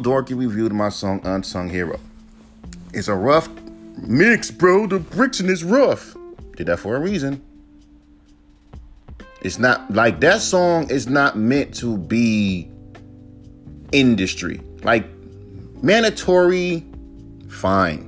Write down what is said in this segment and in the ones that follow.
Dorky reviewed my song Unsung Hero. It's a rough mix, bro. The bricks in is rough. Did that for a reason. It's not like that song is not meant to be industry. Like mandatory, fine.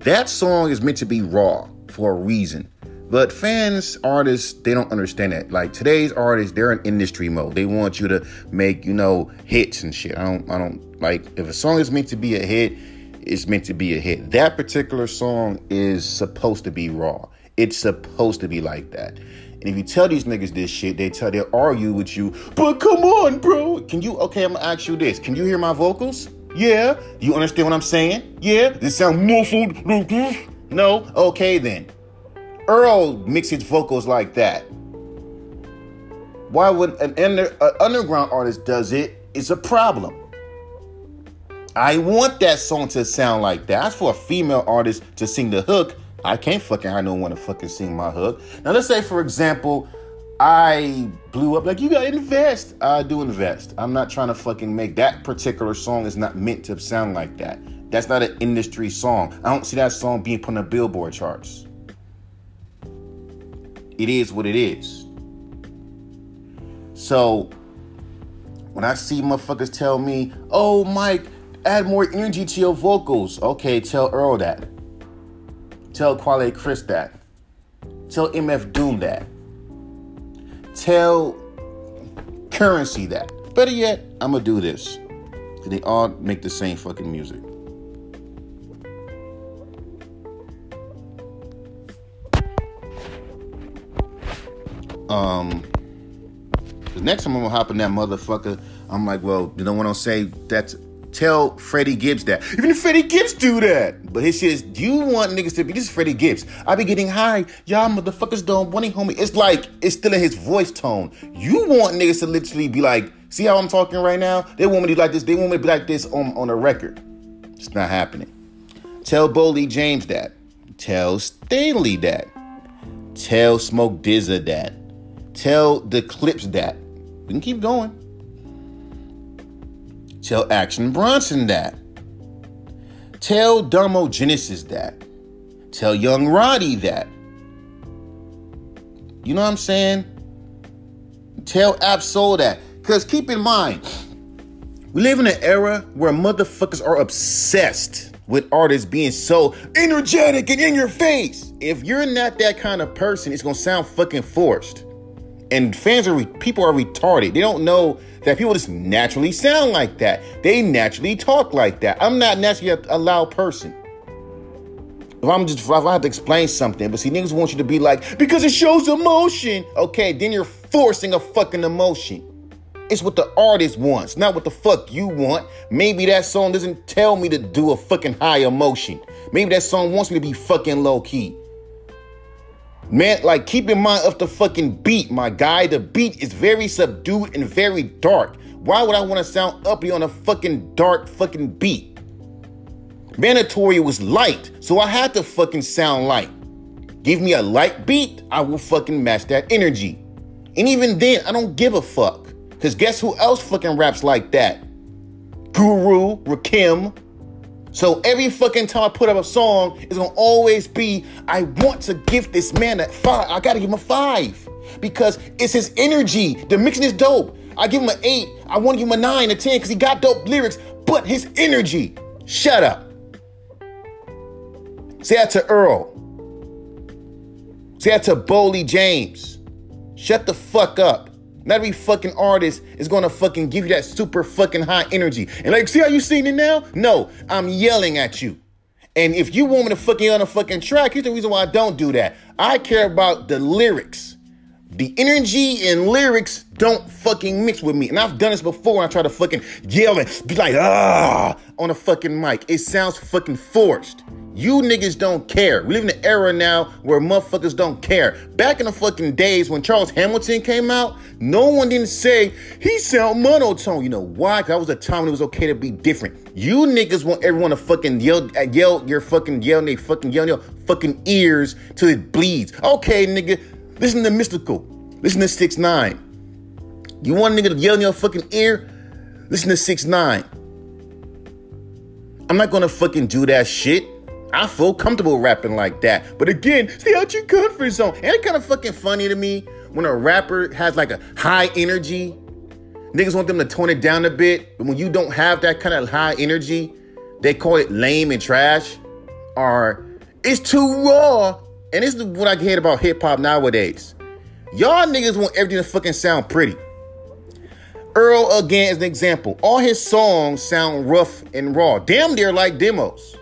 That song is meant to be raw for a reason. But fans, artists, they don't understand that. Like today's artists, they're in industry mode. They want you to make, you know, hits and shit. I don't I don't like if a song is meant to be a hit, it's meant to be a hit. That particular song is supposed to be raw. It's supposed to be like that. And if you tell these niggas this shit, they tell they argue with you. But come on, bro. Can you okay, I'm gonna ask you this. Can you hear my vocals? Yeah. You understand what I'm saying? Yeah. This sound muffled No? Okay then. Earl mixes vocals like that. Why would an under, underground artist does it? It's a problem. I want that song to sound like that. That's for a female artist to sing the hook. I can't fucking I don't want to fucking sing my hook. Now let's say for example, I blew up like you gotta invest. I do invest. I'm not trying to fucking make that particular song is not meant to sound like that. That's not an industry song. I don't see that song being put on the billboard charts it is what it is. So when I see motherfuckers tell me, oh, Mike, add more energy to your vocals. Okay, tell Earl that. Tell Quelle Chris that. Tell MF Doom that. Tell Currency that. Better yet, I'm gonna do this. They all make the same fucking music. Um, the next time I'm gonna hop in that motherfucker, I'm like, well, you don't want to say that. Tell Freddie Gibbs that. Even if Freddie Gibbs do that. But his shit is, you want niggas to be, this is Freddie Gibbs. I be getting high. Y'all motherfuckers don't want it, homie. It's like, it's still in his voice tone. You want niggas to literally be like, see how I'm talking right now? They want me to be like this. They want me to be like this on, on a record. It's not happening. Tell Boldy James that. Tell Stanley that. Tell Smoke DZA that. Tell the Clipse that. We can keep going. Tell Action Bronson that. Tell Domo Genesis that. Tell Young Roddy that. You know what I'm saying? Tell Ab-Soul that. Because keep in mind, we live in an era where motherfuckers are obsessed with artists being so energetic and in your face. If you're not that kind of person, it's gonna sound fucking forced and fans are people are retarded. They don't know that people just naturally sound like that. They naturally talk like that. I'm not naturally a, loud person. If I'm just if I have to explain something, but see niggas want you to be like because it shows emotion. Okay, then you're forcing a fucking emotion. It's what the artist wants, not what the fuck you want. Maybe that song doesn't tell me to do a fucking high emotion. Maybe that song wants me to be fucking low key. Man, like keep in mind of the fucking beat, my guy. The beat is very subdued and very dark. Why would I want to sound uppy on a fucking dark fucking beat? Mandatory was light, so I had to fucking sound light. Give me a light beat, I will fucking match that energy. And even then, I don't give a fuck. Cause guess who else fucking raps like that? Guru, Rakim, so every fucking time I put up a song, it's gonna always be, I want to give this man a five. I gotta give him a five. Because it's his energy. The mixing is dope. I give him an eight. I want to give him a nine, a 10, because he got dope lyrics, but his energy. Shut up. Say that to Earl. Say that to Boldy James. Shut the fuck up. Not every fucking artist is gonna fucking give you that super fucking high energy. And like, see how you seen it now? No, I'm yelling at you. And if you want me to fucking on a fucking track, here's the reason why I don't do that. I care about the lyrics. The energy and lyrics don't fucking mix with me. And I've done this before I try to fucking yell and be like, ah, on a fucking mic. It sounds fucking forced. You niggas don't care. We live in an era now where motherfuckers don't care. Back in the fucking days when Charles Hamilton came out, no one didn't say he sound monotone. You know why? Cause that was a time when it was okay to be different. You niggas want everyone to fucking yell, yell your fucking yell, they fucking yell your fucking ears till it bleeds. Okay, nigga, listen to Mystikal. Listen to Six Nine. You want a nigga to yell in your fucking ear? Listen to Six Nine. I'm not gonna fucking do that shit. I feel comfortable rapping like that. But again, stay out your comfort zone. And it's kind of fucking funny to me when a rapper has like a high energy. Niggas want them to tone it down a bit. But when you don't have that kind of high energy, they call it lame and trash. Or it's too raw. And this is what I hear about hip hop nowadays. Y'all niggas want everything to fucking sound pretty. Earl again is an example. All his songs sound rough and raw, damn near like demos,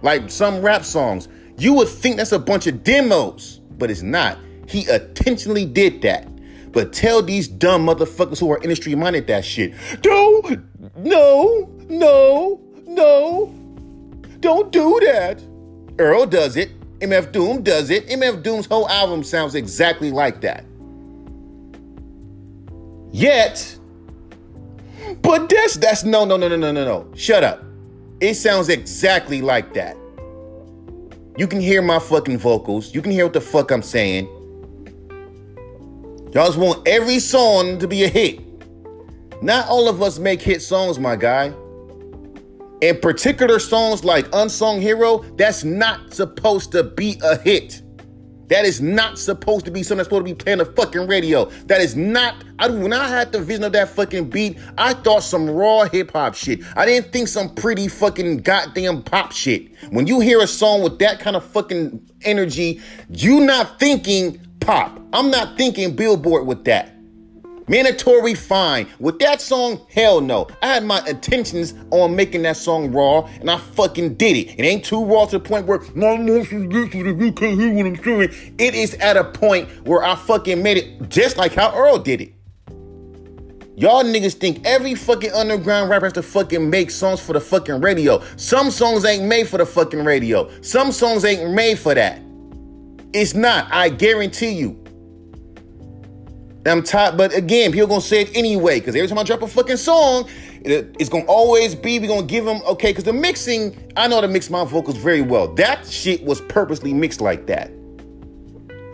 like some rap songs. You would think that's a bunch of demos, but it's not. He intentionally did that. But tell these dumb motherfuckers who are industry minded that shit. Don't, no, no, no, don't do that. Earl does it. MF Doom does it. MF Doom's whole album sounds exactly like that. Yet, but that's that's no no no no no no no. Shut up. It sounds exactly like that. You can hear my fucking vocals. You can hear what the fuck I'm saying. Y'all just want every song to be a hit. Not all of us make hit songs, my guy. In particular songs like Unsung Hero, that's not supposed to be a hit. That is not supposed to be something that's supposed to be playing the fucking radio. That is not. I when I had the vision of that fucking beat, I thought some raw hip hop shit. I didn't think some pretty fucking goddamn pop shit. When you hear a song with that kind of fucking energy, you're not thinking pop. I'm not thinking Billboard with that. Mandatory fine. With that song, hell no. I had my intentions on making that song raw, and I fucking did it. It ain't too raw to the point where my emotions this if you can't hear what I'm saying. It is at a point where I fucking made it just like how Earl did it. Y'all niggas think every fucking underground rapper has to fucking make songs for the fucking radio. Some songs ain't made for the fucking radio. Some songs ain't made for that. It's not, I guarantee you. I'm tired, but again, people gonna say it anyway, because every time I drop a fucking song, it, it's gonna always be, we gonna give them, okay, because the mixing, I know to mix my vocals very well. That shit was purposely mixed like that.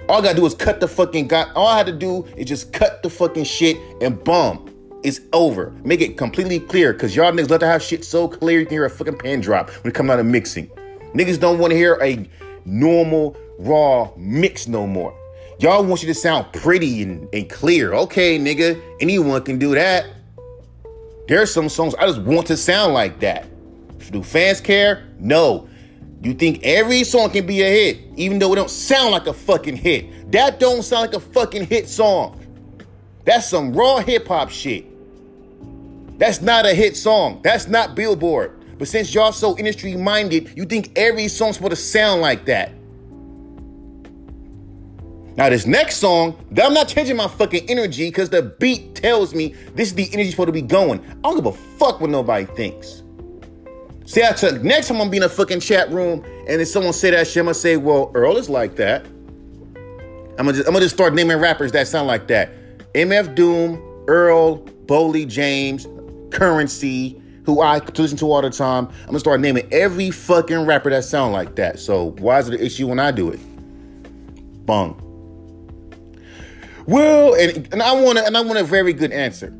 All I gotta do is cut the fucking, all I had to do is just cut the fucking shit and boom, it's over. Make it completely clear, because y'all niggas love to have shit so clear you can hear a fucking pan drop when it comes out of mixing. Niggas don't wanna hear a normal, raw mix no more. Y'all want you to sound pretty and, and clear. Okay, nigga, anyone can do that. There's some songs I just want to sound like that. Do fans care? No. You think every song can be a hit, even though it don't sound like a fucking hit. That don't sound like a fucking hit song. That's some raw hip hop shit. That's not a hit song. That's not Billboard. But since y'all so industry minded, you think every song's supposed to sound like that. Now, this next song, I'm not changing my fucking energy because the beat tells me this is the energy supposed to be going. I don't give a fuck what nobody thinks. See, I took, next time I'm be in a fucking chat room and if someone say that shit, I'm gonna say, well, Earl is like that. I'm gonna just, I'm gonna just start naming rappers that sound like that. MF Doom, Earl, Boldy James, Currency, who I listen to all the time. I'm gonna start naming every fucking rapper that sound like that. So why is it an issue when I do it? Bung. Well, and, and I want and I want a very good answer.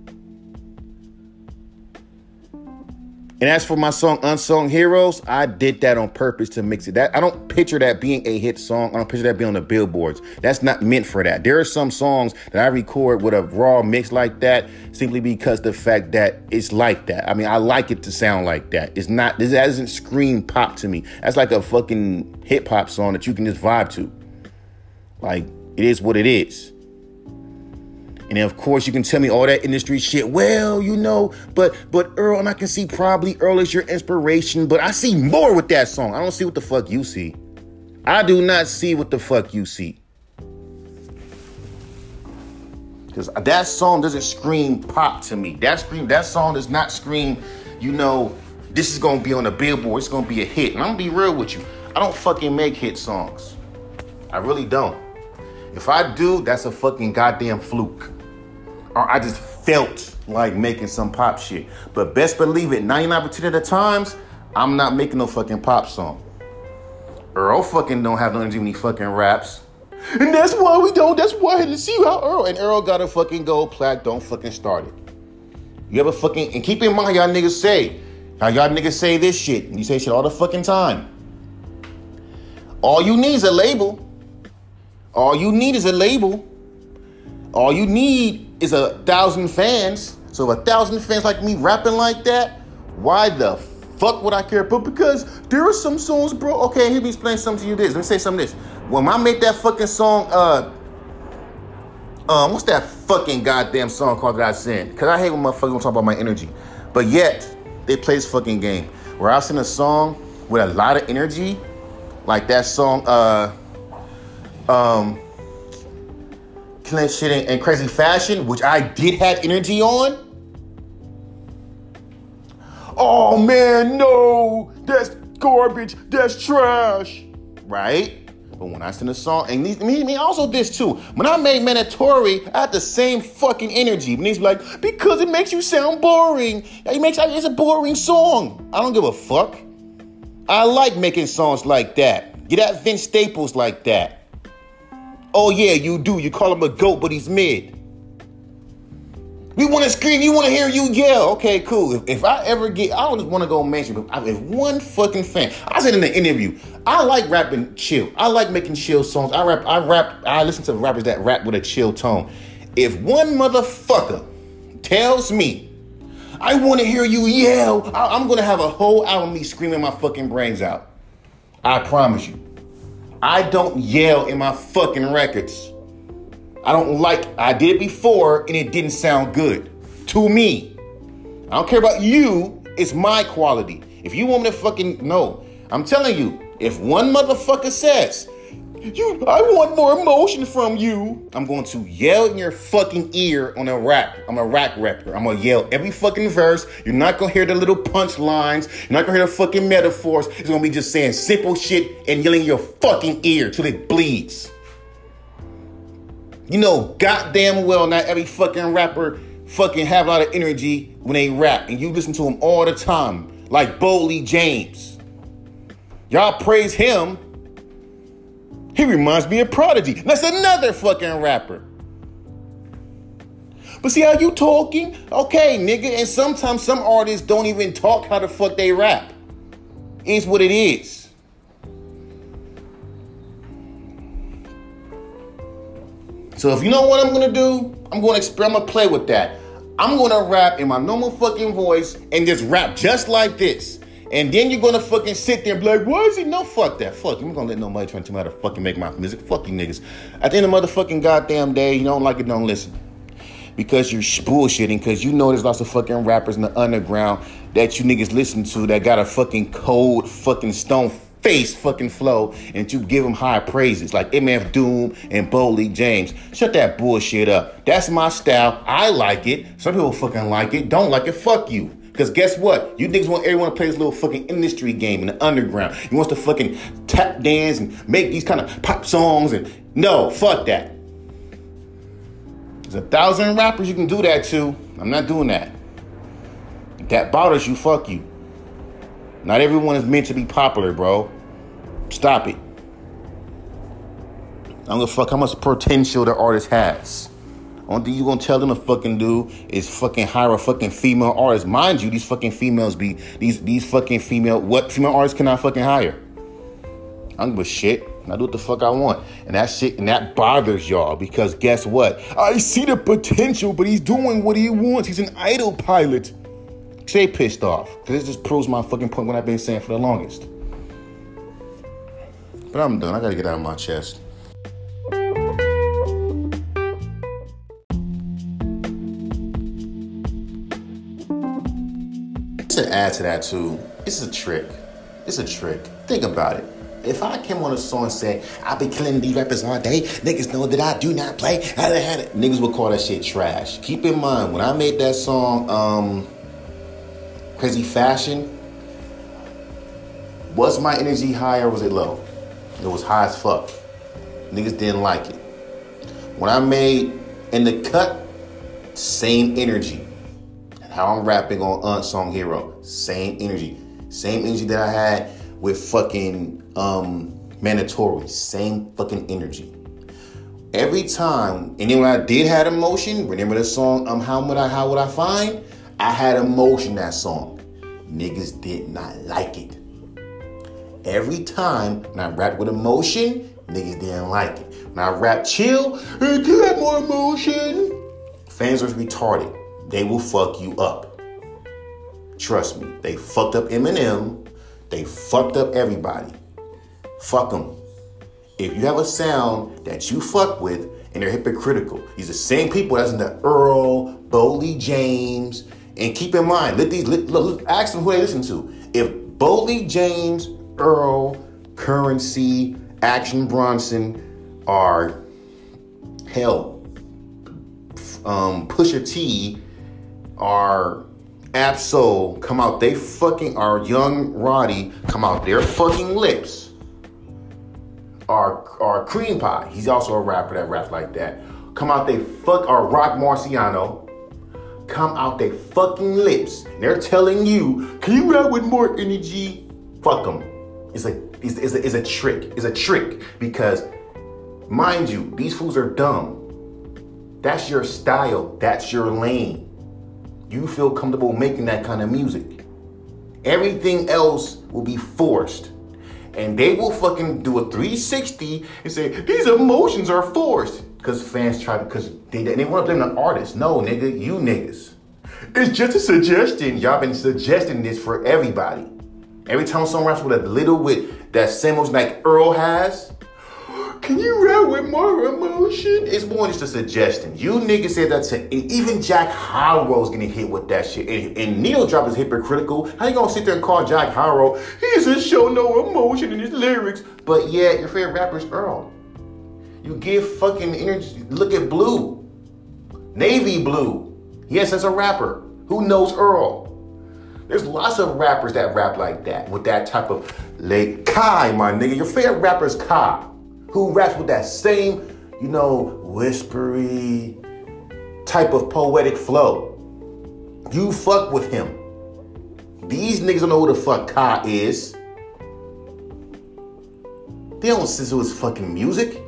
And as for my song Unsung Heroes, I did that on purpose to mix it. That I don't picture that being a hit song. I don't picture that being on the billboards. That's not meant for that. There are some songs that I record with a raw mix like that simply because the fact that it's like that. I mean, I like it to sound like that. It's not this doesn't scream pop to me. That's like a fucking hip hop song that you can just vibe to. Like it is what it is. And of course you can tell me all that industry shit. Well, you know, but but Earl, and I can see probably Earl is your inspiration, but I see more with that song. I don't see what the fuck you see. I do not see what the fuck you see. Because that song doesn't scream pop to me. That scream, that song does not scream, you know, this is gonna be on the billboard, it's gonna be a hit. And I'm gonna be real with you. I don't fucking make hit songs. I really don't. If I do, that's a fucking goddamn fluke or I just felt like making some pop shit. But best believe it, 99% of the times, I'm not making no fucking pop song. Earl fucking don't have no energy when he fucking raps. And that's why we don't, that's why to see how Earl, and Earl got a fucking gold plaque, don't fucking start it. You ever fucking, and keep in mind, y'all niggas say, How y'all niggas say this shit? and You say shit all the fucking time. All you need is a label. All you need is a label. All you need is a thousand fans. So if a thousand fans like me rapping like that, why the fuck would I care? But because there are some songs, bro. Okay, let me explain something to you. This. Let me say something. This. When I made that fucking song, uh, um, what's that fucking goddamn song called that I sing? Cause I hate when motherfuckers talk about my energy. But yet, they play this fucking game. Where I sing a song with a lot of energy, like that song, uh, um, killing shit in, in crazy fashion, which I did have energy on. Oh man, no, that's garbage, that's trash, right? But when I sing a song, and me, me also this too. When I made Mandatory, I had the same fucking energy. When he's like, because it makes you sound boring. It makes it's a boring song. I don't give a fuck. I like making songs like that. Get at Vince Staples like that. Oh yeah, you do. You call him a goat, but he's mid. We want to scream. You want to hear you yell. Okay, cool. If, if I ever get, I don't want to go mention, but if one fucking fan, I said in the interview, I like rapping chill. I like making chill songs. I rap. I rap. I listen to rappers that rap with a chill tone. If one motherfucker tells me I want to hear you yell, I, I'm gonna have a whole album me screaming my fucking brains out. I promise you. I don't yell in my fucking records. I don't like, I did it before and it didn't sound good to me. I don't care about you, it's my quality. If you want me to fucking, no. I'm telling you, if one motherfucker says, you, I want more emotion from you. I'm going to yell in your fucking ear on a rap. I'm a rap rapper. I'm gonna yell every fucking verse. You're not gonna hear the little punch lines. You're not gonna hear the fucking metaphors. It's gonna be just saying simple shit and yelling in your fucking ear till it bleeds. You know goddamn well not every fucking rapper fucking have a lot of energy when they rap, and you listen to them all the time, like Boldy James. Y'all praise him. He reminds me of Prodigy. That's another fucking rapper. But see how you talking? Okay, nigga. And sometimes some artists don't even talk how the fuck they rap. It's what it is. So if you know what I'm gonna do, I'm gonna experiment, play with that. I'm gonna rap in my normal fucking voice and just rap just like this. And then you're gonna fucking sit there and be like, why is he no fuck that? Fuck, you am gonna let nobody try to to fucking make my music. Fuck you niggas. At the end of the motherfucking goddamn day, you don't like it, don't listen. Because you're bullshitting, because you know there's lots of fucking rappers in the underground that you niggas listen to that got a fucking cold fucking stone face fucking flow and you give them high praises like MF Doom and Boldy James. Shut that bullshit up. That's my style. I like it. Some people fucking like it. Don't like it. Fuck you. Because guess what? You niggas want everyone to play this little fucking industry game in the underground. You want to fucking tap dance and make these kind of pop songs and no, fuck that. There's a thousand rappers you can do that to. I'm not doing that. If that bothers you, fuck you. Not everyone is meant to be popular, bro. Stop it. I don't give a fuck how much potential the artist has. Only thing you gonna tell them to fucking do is fucking hire a fucking female artist. Mind you, these fucking females be these these fucking female what female artists can I fucking hire? I don't give a shit. I do what the fuck I want. And that shit and that bothers y'all because guess what? I see the potential, but he's doing what he wants. He's an idol pilot. Stay pissed off. Because it just proves my fucking point what I've been saying for the longest. But I'm done. I gotta get out of my chest. Add to that too, it's a trick. It's a trick. Think about it. If I came on a song and said, I've been killing these rappers all day, niggas know that I do not play, I had it. niggas would call that shit trash. Keep in mind, when I made that song, um, crazy fashion, was my energy high or was it low? It was high as fuck. Niggas didn't like it. When I made in the cut, same energy. How I'm rapping on Unsung Hero, same energy. Same energy that I had with fucking um mandatory. Same fucking energy. Every time, and then when I did have emotion, remember the song um How Would I How Would I Find? I had emotion that song. niggas did not like it. Every time when I rap with emotion, niggas didn't like it. When I rap chill, hey, have more emotion? Fans are retarded. They will fuck you up. Trust me, they fucked up Eminem. They fucked up everybody. Fuck them. If you have a sound that you fuck with and they're hypocritical, these are the same people that's in the Earl, Boldy James, and keep in mind, let these let, let, ask them who they listen to. If Boldy James, Earl, Currency, Action Bronson are hell, um, Pusha T are Ab-Soul come out, they fucking are Young Roddy come out their fucking lips. Are are Cream Pie, he's also a rapper that raps like that. Come out they fuck our Roc Marciano come out they fucking lips. They're telling you, can you rap with more energy? Fuck them. It's a, it's, it's, a, it's a trick. It's a trick because, mind you, these fools are dumb. That's your style. That's your lane. You feel comfortable making that kind of music. Everything else will be forced. And they will fucking do a 360 and say, these emotions are forced. Because fans try, to, because they, they want to blame the artist. No, nigga, you niggas. It's just a suggestion. Y'all been suggesting this for everybody. Every time someone raps with a little with that same emotion like Earl has, can you rap with more emotion? It's more just a suggestion. You niggas said that to, and even Jack Harlow's getting hit with that shit. And, and Neil Drop is hypocritical. How you gonna sit there and call Jack Harlow? He doesn't show no emotion in his lyrics. But yeah, your favorite rapper is Earl. You give fucking energy. Look at Blue. Navy Blue. Yes, as a rapper. Who knows Earl? There's lots of rappers that rap like that, with that type of like Kai, my nigga. Your favorite rapper is Kai, who raps with that same, you know, whispery type of poetic flow. You fuck with him. These niggas don't know who the fuck Kai is. They don't listen to his fucking music.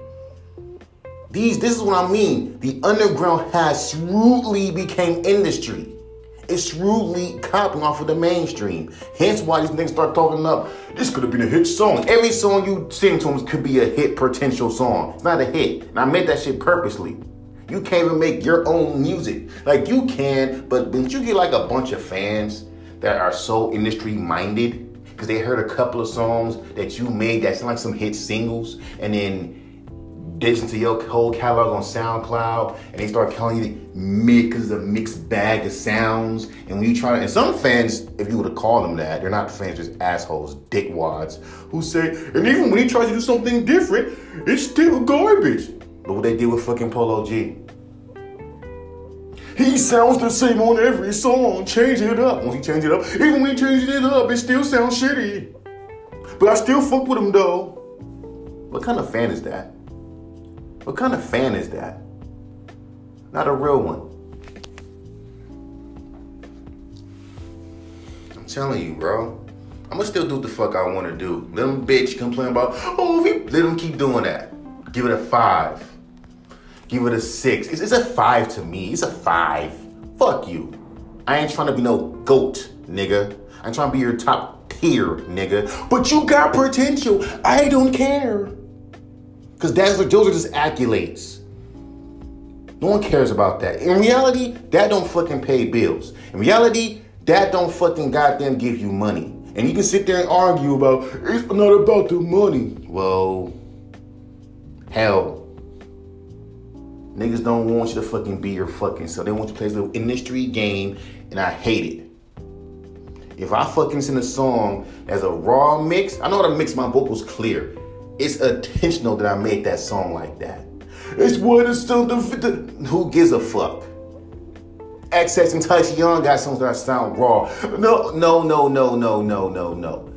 These, this is what I mean. The underground has shrewdly became industry. It's shrewdly copying off of the mainstream. Hence why these niggas start talking up. This could have been a hit song. Every song you sing to them could be a hit potential song. It's not a hit. And I made that shit purposely. You can't even make your own music. Like you can, but when you get like a bunch of fans that are so industry minded, because they heard a couple of songs that you made that sound like some hit singles, and then listen to your whole catalog on SoundCloud and they start calling you mix a mixed bag of sounds. And when you try to, and some fans, if you were to call them that, they're not fans, just assholes, dickwads, who say, and even when he tries to do something different, it's still garbage. Look what they did with fucking Polo G. He sounds the same on every song. Change it up. Once he change it up, even when he changes it up, it still sounds shitty. But I still fuck with him though. What kind of fan is that? What kind of fan is that? Not a real one. I'm telling you, bro. I'm gonna still do what the fuck I wanna do. Let them bitch complain about, oh, let them keep doing that. Give it a five. Give it a six. It's, it's a five to me. It's a five. Fuck you. I ain't trying to be no goat, nigga. I'm trying to be your top tier, nigga. But you got potential. I don't care. Because that's what those are just accolades. No one cares about that. In reality, that don't fucking pay bills. In reality, that don't fucking goddamn give you money. And you can sit there and argue about it's not about the money. Well, hell. Niggas don't want you to fucking be your fucking self. They want you to play this little industry game, and I hate it. If I fucking sing a song as a raw mix, I know how to mix my vocals clear. It's intentional that I made that song like that. It's what something. F the Who gives a fuck? XX and Tyson Young got songs that sound raw. No, no, no, no, no, no, no, no.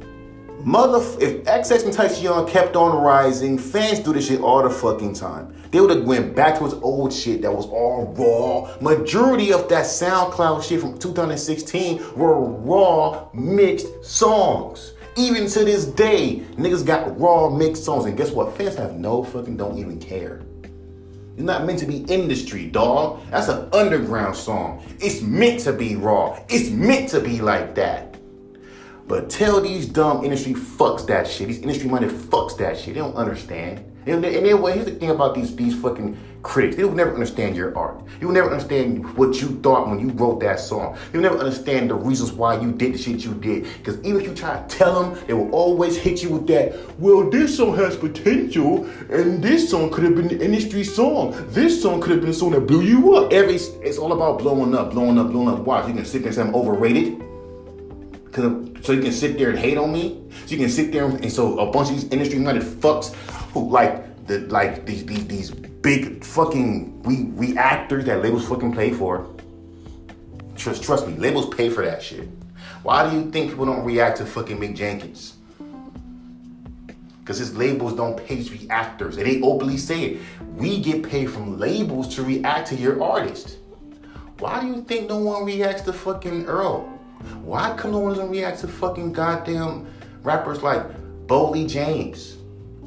Mother, if XX and Tyson Young kept on rising, fans do this shit all the fucking time. They would have went back to his old shit that was all raw. Majority of that SoundCloud shit from 2016 were raw mixed songs. Even to this day, niggas got raw mixed songs. And guess what? Fans have no fucking don't even care. It's not meant to be industry, dog. That's an underground song. It's meant to be raw. It's meant to be like that. But tell these dumb industry fucks that shit. These industry minded fucks that shit. They don't understand. And, and anyway, here's the thing about these these fucking critics. They will never understand your art. You will never understand what you thought when you wrote that song. You'll never understand the reasons why you did the shit you did. Because even if you try to tell them, they will always hit you with that, well, this song has potential, and this song could have been the industry song. This song could have been the song that blew you up. Every it's all about blowing up, blowing up, blowing up. Watch, you can sit there and say I'm overrated. Cause so you can sit there and hate on me. So you can sit there and, and so a bunch of these industry minded fucks who like the like these these these big fucking we we actors that labels fucking pay for. Trust trust me, labels pay for that shit. Why do you think people don't react to fucking Mick Jenkins? Because his labels don't pay reactors. And they openly say it. We get paid from labels to react to your artist. Why do you think no one reacts to fucking Earl? Why come no one doesn't react to fucking goddamn rappers like Boldy James?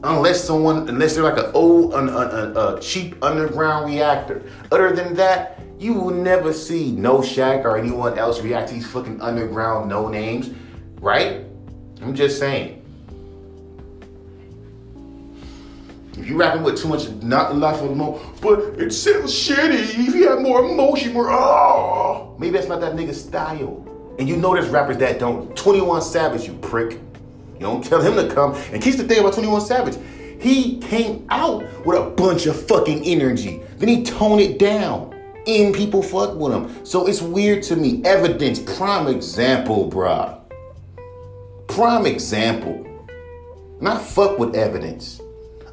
Unless someone, unless they're like an old, a, a, a cheap underground reactor. Other than that, you will never see No Shack or anyone else react to these fucking underground no names, right? I'm just saying. If you rapping with too much, not enough of emo, but it sounds shitty. If you have more emotion, more oh, maybe that's not that nigga's style. And you know there's rappers that don't. 21 Savage, you prick. You don't tell him to come. And keep the thing about 21 Savage. He came out with a bunch of fucking energy. Then he toned it down. And people fuck with him. So it's weird to me. Evidence, prime example, bruh. Prime example. Not fuck with Evidence.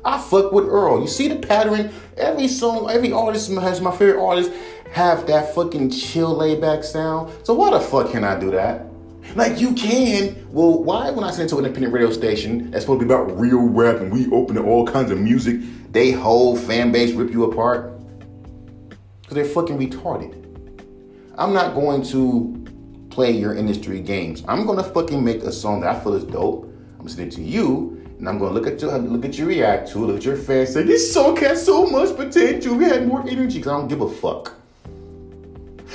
I fuck with Earl. You see the pattern? Every song, every artist has my favorite artist have that fucking chill, laid back sound. So why the fuck can I do that? Like you can. Well, why when I send to an independent radio station that's supposed to be about real rap and we open to all kinds of music, they whole fan base rip you apart? Because they're fucking retarded. I'm not going to play your industry games. I'm gonna fucking make a song that I feel is dope. I'm gonna send it to you, and I'm gonna look at you, look at you react to, look at your fans, say this song has so much potential. We had more energy. Cause I don't give a fuck.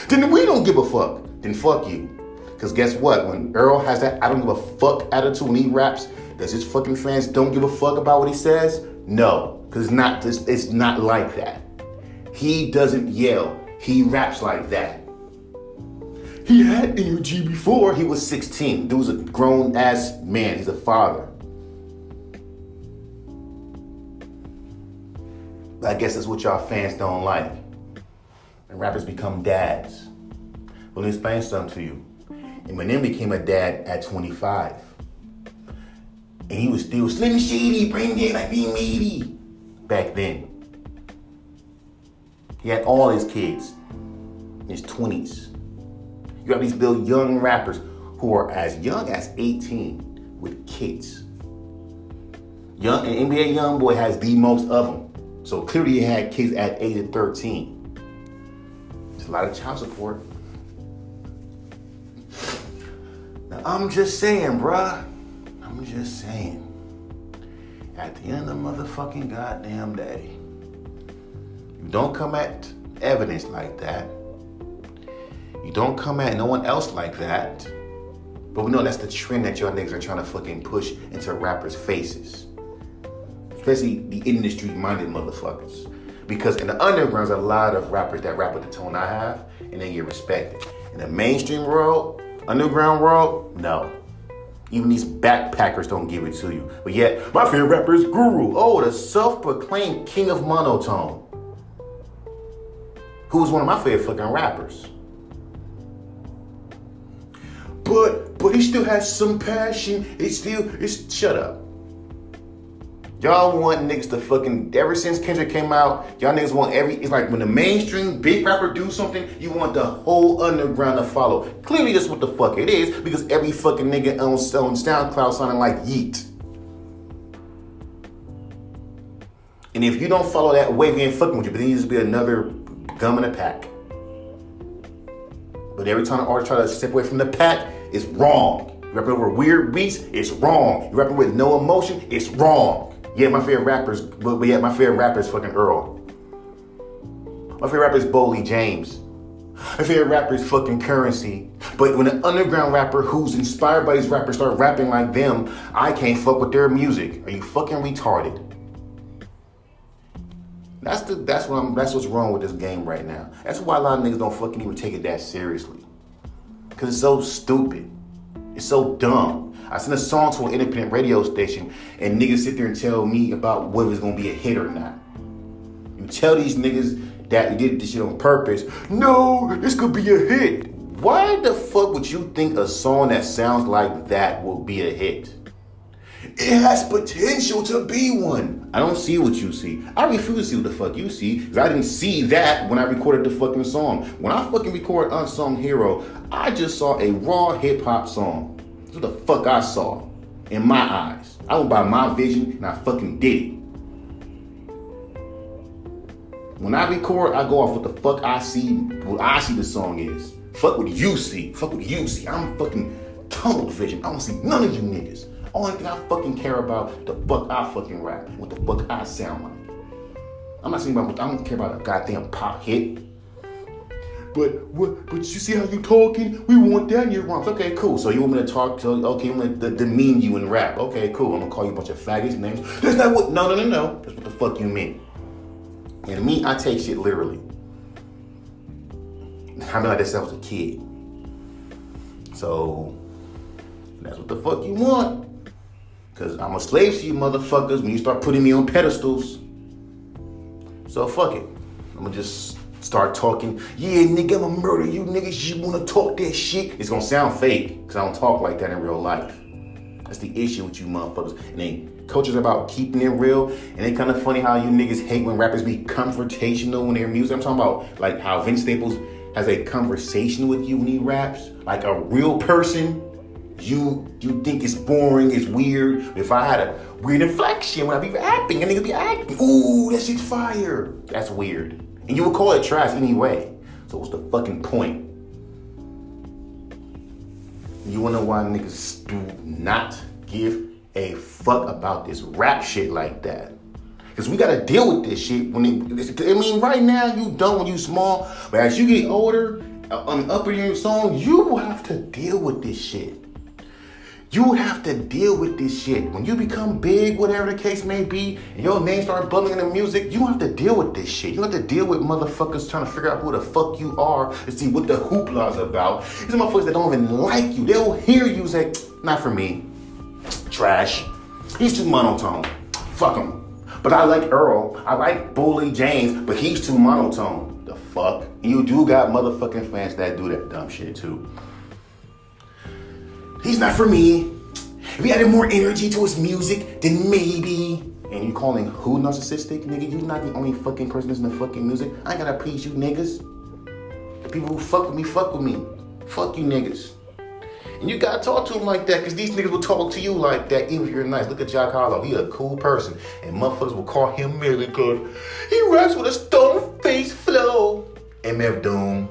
Then we don't give a fuck. Then fuck you. Because guess what? When Earl has that I don't give a fuck attitude when he raps, does his fucking fans don't give a fuck about what he says? No. Because it's not, it's, it's not like that. He doesn't yell. He raps like that. He had energy before he was 16. Dude's a grown ass man. He's a father. I guess that's what y'all fans don't like. And rappers become dads. Well, let me explain something to you. Eminem became a dad at 25. And he was still Slim Shady, bring it like me meaty back then. He had all his kids in his 20s. You have these little young rappers who are as young as 18 with kids. Young and NBA YoungBoy has the most of them. So clearly he had kids at age of 13. It's a lot of child support. Now I'm just saying, bruh. I'm just saying. At the end of the motherfucking goddamn day, you don't come at Evidence like that. You don't come at no one else like that. But we know that's the trend that y'all niggas are trying to fucking push into rappers' faces. Especially the industry minded motherfuckers. Because in the underground, there's a lot of rappers that rap with the tone I have and they get respected. In the mainstream world, underground world, no. Even these backpackers don't give it to you. But yet, my favorite rapper is Guru. Oh, the self-proclaimed king of monotone. Who's one of my favorite fucking rappers. But but he still has some passion. It's still it's shut up. Y'all want niggas to fucking ever since Kendrick came out, y'all niggas want every it's like when the mainstream big rapper do something, you want the whole underground to follow. Clearly that's what the fuck it is, because every fucking nigga on, on SoundCloud sounding like Yeet. And if you don't follow that wave, you ain't fucking with you, but then you just be another gum in a pack. But every time an artist try to step away from the pack, it's wrong. You rapping over weird beats, it's wrong. You rapping with no emotion, it's wrong. Yeah, my favorite rappers, but yeah, my favorite rapper is fucking Earl. My favorite rapper is Boldy James. My favorite rapper is fucking Currency. But when an underground rapper who's inspired by these rappers start rapping like them, I can't fuck with their music. Are you fucking retarded? That's the that's what I'm that's what's wrong with this game right now. That's why a lot of niggas don't fucking even take it that seriously. Cause it's so stupid. It's so dumb. I sent a song to an independent radio station and niggas sit there and tell me about whether it's gonna be a hit or not. You tell these niggas that you did this shit on purpose. No, this could be a hit. Why the fuck would you think a song that sounds like that will be a hit? It has potential to be one. I don't see what you see. I refuse to see what the fuck you see because I didn't see that when I recorded the fucking song. When I fucking record Unsung Hero, I just saw a raw hip hop song. That's what the fuck I saw in my eyes. I went by my vision and I fucking did it. When I record, I go off what the fuck I see, what I see the song is. Fuck what you see. Fuck what you see. I'm fucking tunnel vision. I don't see none of you niggas. Only thing I fucking care about the fuck I fucking rap, what the fuck I sound like. I'm not saying about I don't care about a goddamn pop hit. But what? But you see how you talking? We want that in your rhymes. Okay, cool. So you want me to talk to? Okay, I'm gonna demean you in rap. Okay, cool. I'm gonna call you a bunch of faggots names. That's not what. No, no, no, no. That's what the fuck you mean. And me, I take shit literally. I mean like this I was a kid. So that's what the fuck you want. Cause I'm a slave to you motherfuckers when you start putting me on pedestals. So fuck it. I'm gonna just start talking. Yeah, nigga, I'm gonna murder you niggas. You wanna talk that shit? It's gonna sound fake, cause I don't talk like that in real life. That's the issue with you motherfuckers. And then culture's about keeping it real. And it kind of funny how you niggas hate when rappers be confrontational when they're music. I'm talking about like how Vince Staples has a conversation with you when he raps, like a real person you you think it's boring, it's weird. If I had a weird inflection when I be rapping, and nigga be acting, ooh, that shit's fire. That's weird. And you would call it trash anyway. So what's the fucking point? You wanna know why niggas do not give a fuck about this rap shit like that? Cause we gotta deal with this shit when it, I mean, right now you don't when you small, but as you get older, uh, on up in your song, you have to deal with this shit. You have to deal with this shit. When you become big, whatever the case may be, and your name start bubbling in the music, you have to deal with this shit. You have to deal with motherfuckers trying to figure out who the fuck you are to see what the hoopla's about. These motherfuckers that don't even like you, they'll hear you say, not for me. Trash. He's too monotone. Fuck him. But I like Earl. I like Boldy James, but he's too monotone. The fuck? You do got motherfucking fans that do that dumb shit too. He's not for me. If he added more energy to his music, then maybe. And you calling who narcissistic, nigga? You not the only fucking person that's in the fucking music. I gotta please you niggas. The people who fuck with me, fuck with me. Fuck you niggas. And you gotta talk to him like that, cause these niggas will talk to you like that, even if you're nice. Look at Jack Harlow, he a cool person. And motherfuckers will call him merely cause he raps with a stone face flow. MF Doom.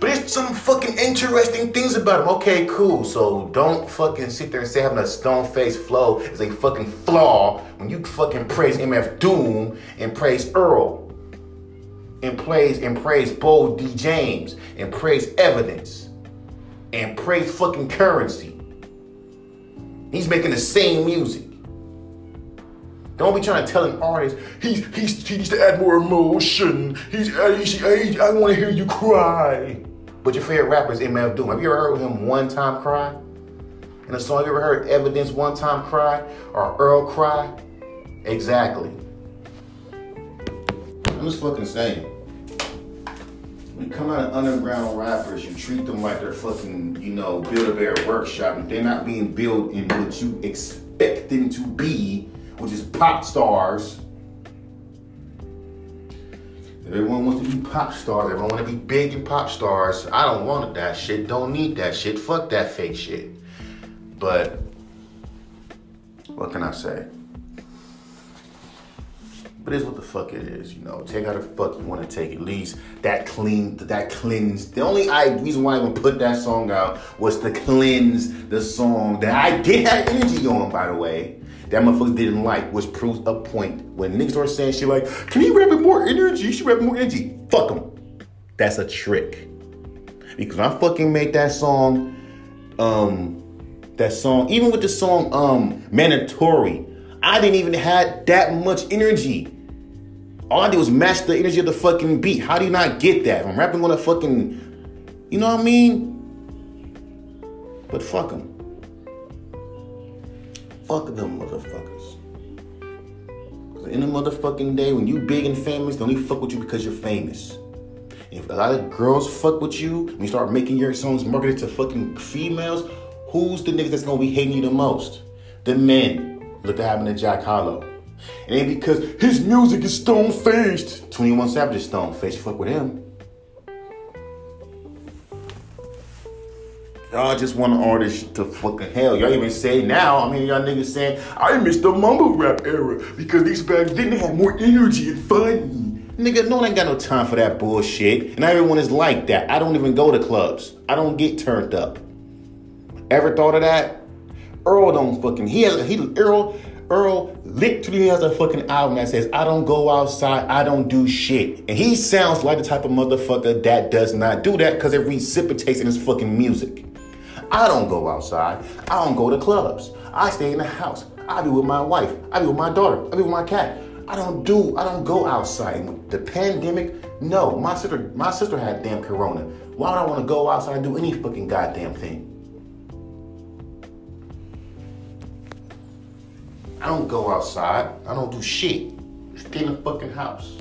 But there's some fucking interesting things about him. Okay, cool. So don't fucking sit there and say having a stone face flow is a fucking flaw when you fucking praise MF Doom and praise Earl and praise and praise Boldy James and praise Evidence and praise fucking Currency. He's making the same music. Don't be trying to tell an artist he's, he's he needs to add more emotion. He's uh, I, I, I want to hear you cry. But your favorite rapper is MF Doom. Have you ever heard him one time cry? In a song, have you ever heard Evidence one time cry or Earl cry? Exactly. I'm just fucking saying. When you come out of underground rappers, you treat them like they're fucking, you know, Build a Bear workshop. And they're not being built in what you expect them to be which is pop stars. Everyone wants to be pop stars. Everyone want to be big and pop stars. I don't want that shit. Don't need that shit. Fuck that fake shit. But what can I say? But it's what the fuck it is, you know. Take how the fuck you want to take. At least that clean, that cleanse. The only I, reason why I even put that song out was to cleanse the song that I did have energy on, by the way that motherfuckers didn't like, which proves a point. When niggas start saying shit like, can he rap with more energy? He should rap more energy. Fuck him. That's a trick. Because I fucking made that song, um, that song, even with the song, um, Mandatory, I didn't even have that much energy. All I did was match the energy of the fucking beat. How do you not get that? I'm rapping on a fucking, you know what I mean? But fuck them. Fuck them motherfuckers. Cause in the motherfucking day, when you big and famous, they only fuck with you because you're famous. If a lot of girls fuck with you, when you start making your songs marketed to fucking females, who's the niggas that's gonna be hating you the most? The men. Look at happened to Jack Harlow. It ain't because his music is stone faced. 21 Savage is stone faced. Fuck with him. Y'all just want artists to fucking hell. Y'all even say now, I mean, y'all niggas saying, I miss the mumble rap era because these then they had more energy and fun. Nigga, no one ain't got no time for that bullshit. And everyone is like that. I don't even go to clubs. I don't get turned up. Ever thought of that? Earl don't fucking, he has, he, Earl, Earl literally has a fucking album that says, I don't go outside, I don't do shit. And he sounds like the type of motherfucker that does not do that because it reciprocates in his fucking music. I don't go outside. I don't go to clubs. I stay in the house. I be with my wife. I be with my daughter. I be with my cat. I don't do. I don't go outside. The pandemic. No, my sister. My sister had damn corona. Why would I want to go outside and do any fucking goddamn thing? I don't go outside. I don't do shit. Stay in the fucking house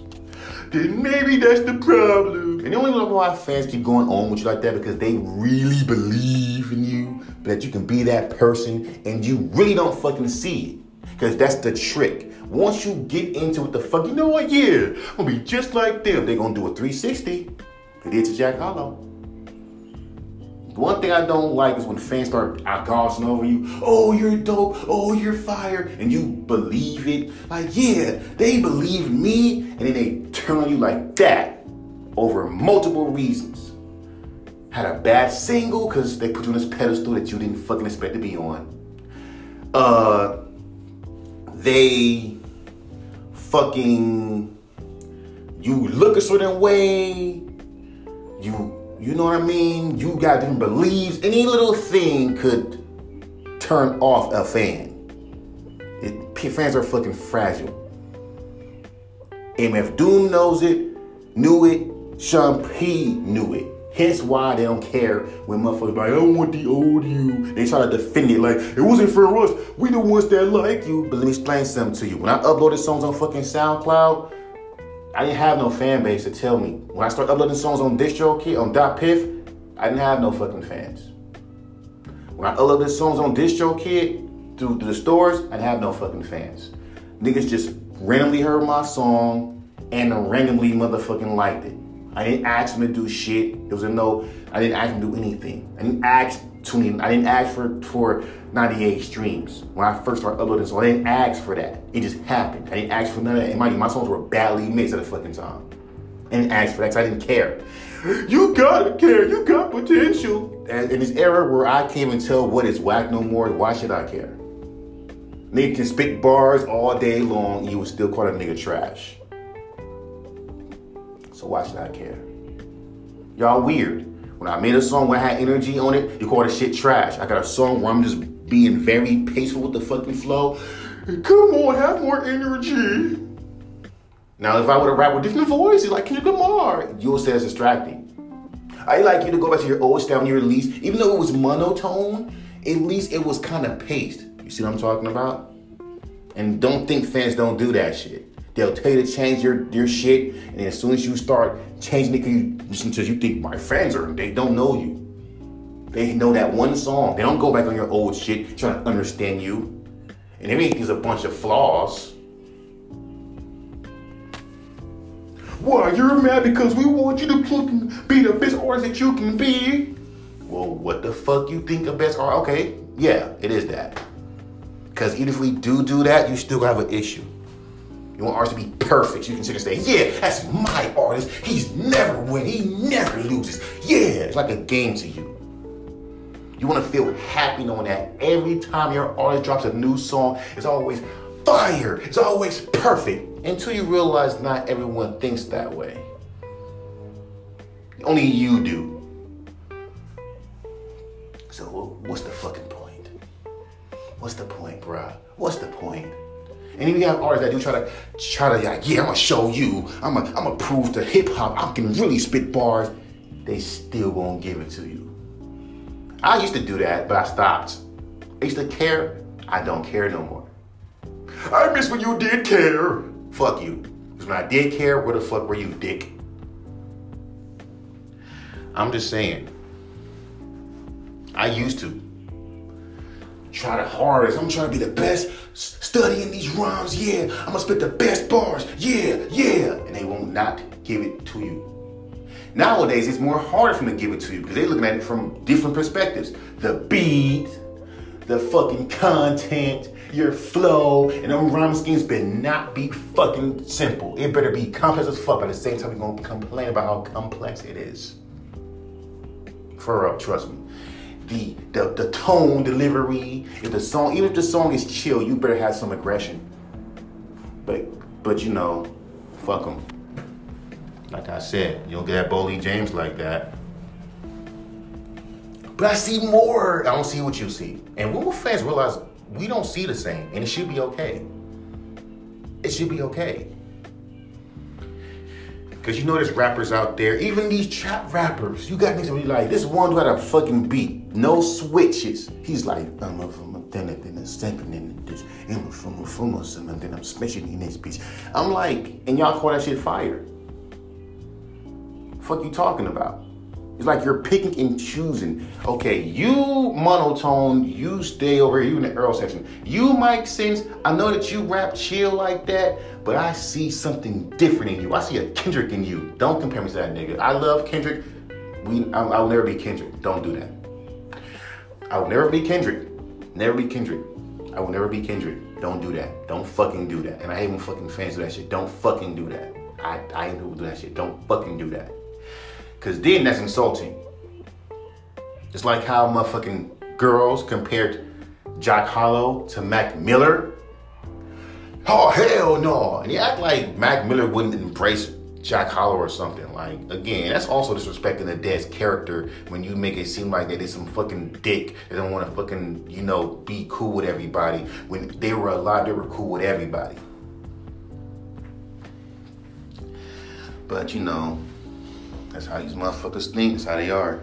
then maybe that's the problem. And the only reason why fans keep going on with you like that because they really believe in you, that you can be that person, and you really don't fucking see it. Because that's the trick. Once you get into it, the fuck, you know what? Yeah, I'm gonna be just like them. They're gonna do a 360. They did to Jack Harlow. One thing I don't like is when fans start gossiping over you. Oh, you're dope. Oh, you're fire. And you believe it. Like, yeah, they believe me. And then they turn on you like that over multiple reasons. Had a bad single because they put you on this pedestal that you didn't fucking expect to be on. Uh, they fucking, you look a certain way. You you know what I mean? You got different beliefs. Any little thing could turn off a fan. It, fans are fucking fragile. MF Doom knows it, knew it. Sean P knew it. Hence why they don't care when motherfuckers like, I don't want the old you. They try to defend it like, it wasn't for us. We the ones that like you. But let me explain something to you. When I uploaded songs on fucking SoundCloud, I didn't have no fan base to tell me. When I started uploading songs on DistroKid, on DatPiff, I didn't have no fucking fans. When I uploaded songs on DistroKid through, through the stores, I didn't have no fucking fans. Niggas just randomly heard my song and randomly motherfucking liked it. I didn't ask him to do shit. It was a no. I didn't ask him to do anything. I didn't ask tuning. I didn't ask for for 98 streams when I first started uploading. So I didn't ask for that. It just happened. I didn't ask for none of that. And my, my songs were badly mixed at the fucking time. I didn't ask for that because I didn't care. You gotta care. You got potential. And in this era where I can't even tell what is whack no more, why should I care? Nigga can spit bars all day long, you would still call a nigga trash. So why should I care? Y'all weird. When I made a song where I had energy on it, you call it shit trash. I got a song where I'm just being very peaceful with the fucking flow. Come on, have more energy. Now, if I would have rap with different voices like Kendrick Lamar, you'll say it's distracting. I like you to go back to your old style when you release, even though it was monotone, at least it was kind of paced. You see what I'm talking about? And don't think fans don't do that shit. They'll tell you to change your, your shit, and as soon as you start changing it, you listen to you think my fans are they don't know you. They know that one song. They don't go back on your old shit trying to understand you. And everything is a bunch of flaws. Why you're mad because we want you to be the best artist that you can be? Well, what the fuck you think the best artist? Okay, yeah, it is that. Because even if we do do that, you still have an issue. You want artists to be perfect. You can sit and say, yeah, that's my artist. He's never win. He never loses. Yeah, it's like a game to you. You want to feel happy knowing that every time your artist drops a new song, it's always fire. It's always perfect. Until you realize not everyone thinks that way. Only you do. So what's the fucking point? What's the point, bruh? What's the point? And even you have artists that do try to try to yeah, I'm gonna show you, I'm gonna I'm gonna prove to hip hop I can really spit bars. They still won't give it to you. I used to do that, but I stopped. I used to care. I don't care no more. I miss when you did care. Fuck you. Because when I did care, where the fuck were you, dick? I'm just saying. I used to try the hardest. I'm trying to be the best studying these rhymes. Yeah, I'm gonna spit the best bars. Yeah, yeah. And they will not give it to you. Nowadays, it's more harder for them to give it to you because they're looking at it from different perspectives. The beat, the fucking content, your flow, and them rhyme schemes better not be fucking simple. It better be complex as fuck. But at the same time, we're gonna complain about how complex it is. For real, trust me. The, the the tone, delivery, if the song, even if the song is chill, you better have some aggression. But but you know, fuck them. Like I said, you don't get that Boldy James like that. But I see more. I don't see what you see. And when will fans realize we don't see the same, and it should be okay. It should be okay. Cause you know there's rappers out there, even these trap rappers. You got niggas be like, this one who had a fucking beat, no switches. He's like, I'm a from a then then a stepping in this, I'm a from a from and then I'm smashing in this bitch. I'm like, and y'all call that shit fire. Fuck you talking about? It's like you're picking and choosing. Okay, you monotone, you stay over here, you in the Earl section. You Mike Sense, I know that you rap chill like that, but I see something different in you. I see a Kendrick in you. Don't compare me to that nigga. I love Kendrick. We, I, I'll never be Kendrick. Don't do that. I will never be Kendrick. Never be Kendrick. I will never be Kendrick. Don't do that. Don't fucking do that. And I hate when fucking fans do that shit. Don't fucking do that. I, I hate people do that shit. Don't fucking do that. Cause then that's insulting. It's like how motherfucking girls compared Jack Harlow to Mac Miller. Oh hell no! And you act like Mac Miller wouldn't embrace Jack Harlow or something. Like again, that's also disrespecting the dead's character when you make it seem like they did some fucking dick. They don't want to fucking you know be cool with everybody. When they were alive, they were cool with everybody. But you know, that's how these motherfuckers think. That's how they are.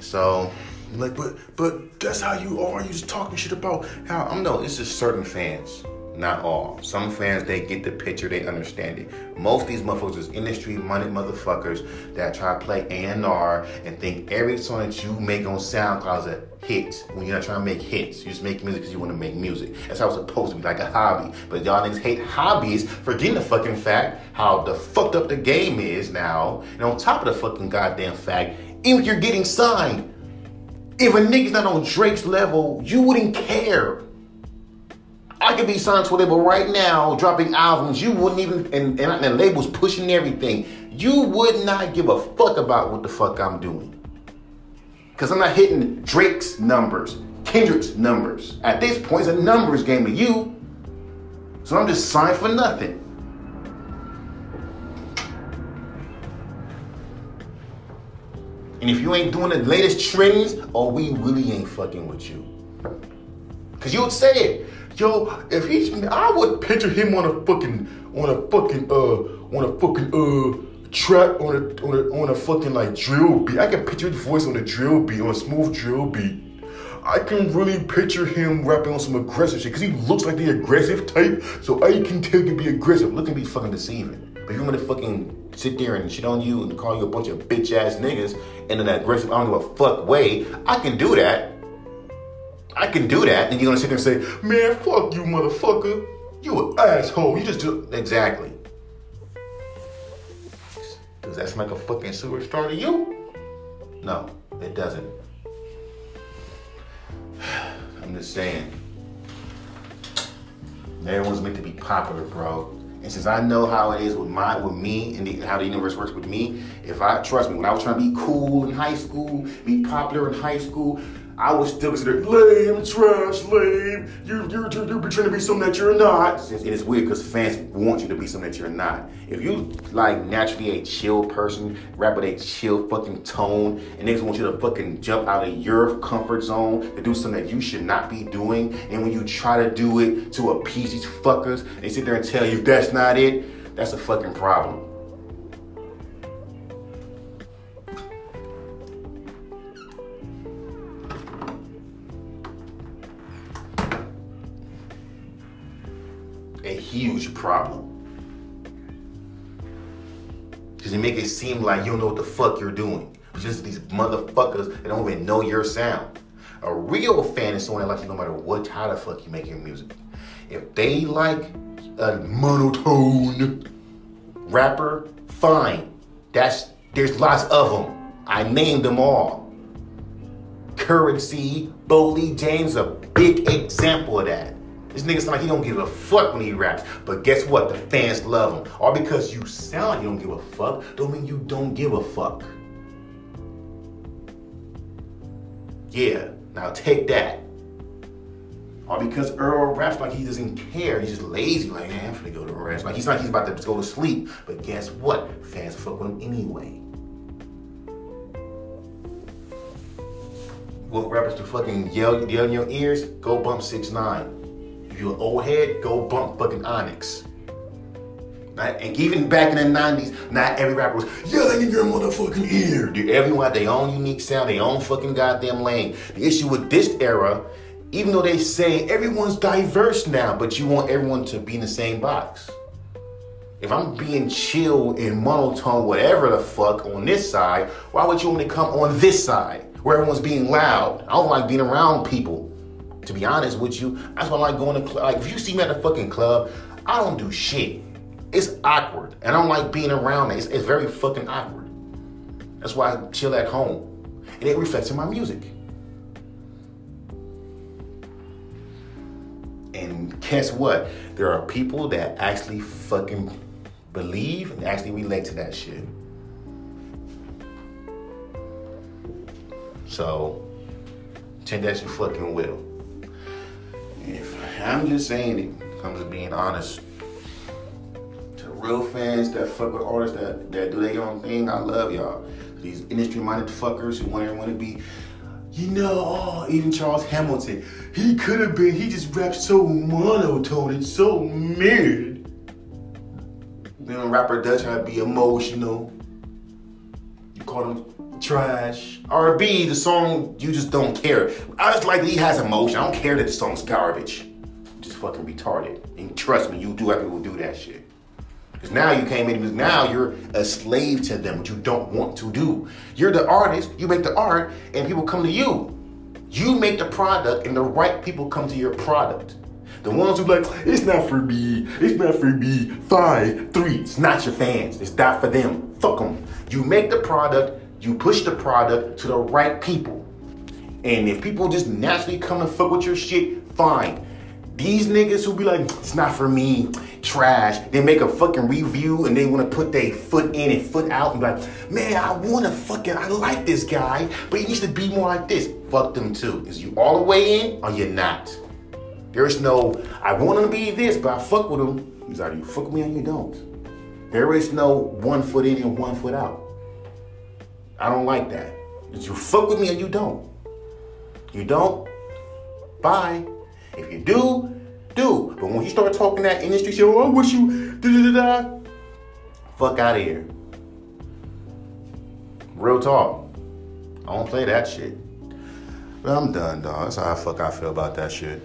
So, like, but but that's how you are. You just talking shit about how I'm no. It's just certain fans, not all. Some fans they get the picture, they understand it. Most of these motherfuckers is industry money motherfuckers that try to play A&R and think every song that you make on SoundCloud is a hit when you're not trying to make hits. You just make music because you want to make music. That's how it's supposed to be, like a hobby. But y'all niggas hate hobbies, forgetting the fucking fact how the fucked up the game is now. And on top of the fucking goddamn fact, even if you're getting signed, if a nigga's not on Drake's level, you wouldn't care. I could be signed to a label right now, dropping albums. You wouldn't even, and, and the label's pushing everything. You would not give a fuck about what the fuck I'm doing. Because I'm not hitting Drake's numbers, Kendrick's numbers. At this point, it's a numbers game to you. So I'm just signed for nothing. And if you ain't doing the latest trends, oh, we really ain't fucking with you. Cause you would say it. Yo, if he's I would picture him on a fucking on a fucking uh on a fucking uh trap on a on a on a fucking like drill beat. I can picture his voice on a drill beat, on a smooth drill beat. I can really picture him rapping on some aggressive shit because he looks like the aggressive type. So I can tell can be aggressive. Look at me fucking deceiving. But if you want to fucking sit there and shit on you and call you a bunch of bitch ass niggas in an aggressive, I don't give a fuck way, I can do that. I can do that. And you're gonna sit there and say, man, fuck you, motherfucker. You an asshole. You just do exactly. Does that sound like a fucking superstar to you? No, it doesn't. I'm just saying. Everyone's meant to be popular, bro. And since I know how it is with my with me and the, how the universe works with me, if I trust me, when I was trying to be cool in high school, be popular in high school, I was still considered lame, trash, lame. You're, you're, you're, you're to be something that you're not. It's weird because fans want you to be something that you're not. If you like naturally a chill person, rap with a chill fucking tone, and niggas want you to fucking jump out of your comfort zone to do something that you should not be doing, and when you try to do it to appease these fuckers, they sit there and tell you that's not it, that's a fucking problem. Problem. Because you make it seem like you don't know what the fuck you're doing. Just these motherfuckers that don't even know your sound. A real fan is someone that likes you no matter what, how the fuck you make your music. If they like a monotone rapper, fine. That's there's lots of them. I named them all. Currency, Boldy James, a big example of that. This nigga sound like he don't give a fuck when he raps. But guess what? The fans love him. All because you sound like you don't give a fuck, don't mean you don't give a fuck. Yeah, now take that. Or because Earl raps like he doesn't care, he's just lazy, like, I'm gonna go to rest. Like he's not he's about to go to sleep. But guess what? Fans fuck with him anyway. What rappers to fucking yell, yell in your ears? Go bump six nine. If you're an old head, go bump fucking Onyx. Right? And even back in the 90s, not every rapper was yelling in your motherfucking ear. Dude, everyone had their own unique sound, their own fucking goddamn lane. The issue with this era, even though they say everyone's diverse now, but you want everyone to be in the same box. If I'm being chill and monotone, whatever the fuck on this side, why would you only come on this side where everyone's being loud? I don't like being around people to be honest with you, that's why I like going to club. Like if you see me at the fucking club, I don't do shit. It's awkward, and I don't like being around it. It's, it's very fucking awkward. That's why I chill at home, and it reflects in my music. And guess what? There are people that actually fucking believe and actually relate to that shit. So, take that you fucking will. If I'm just saying it comes to being honest. To real fans that fuck with artists that, that do their own thing, I love y'all. These industry minded fuckers who want everyone to be, you know, oh, even Charles Hamilton, he could have been, he just raps so monotone and so mid. Then rapper try to be emotional. You call him trash. R&B, the song, you just don't care. I just like he has emotion. I don't care that the song's garbage. Just fucking retarded. And trust me, you do have people do that shit. Because now you came in, now you're a slave to them, which you don't want to do. You're the artist, you make the art, and people come to you. You make the product, and the right people come to your product. The ones who like, it's not for me, it's not for me, five, three, it's not your fans, it's not for them. Fuck them. You make the product, you push the product to the right people. And if people just naturally come and fuck with your shit, fine. These niggas who be like, it's not for me, trash. They make a fucking review and they wanna put their foot in and foot out and be like, man, I wanna fucking, I like this guy, but he needs to be more like this. Fuck them too. Is you all the way in or you're not? There's no, I want him to be this, but I fuck with him. He's either you fuck with me or you don't. There is no one foot in and one foot out. I don't like that. You fuck with me or you don't. You don't? Bye. If you do, do. But when you start talking that industry shit, oh, I wish you da da da. Fuck out of here. Real talk. I don't play that shit. But I'm done, dog. That's how fuck I feel about that shit.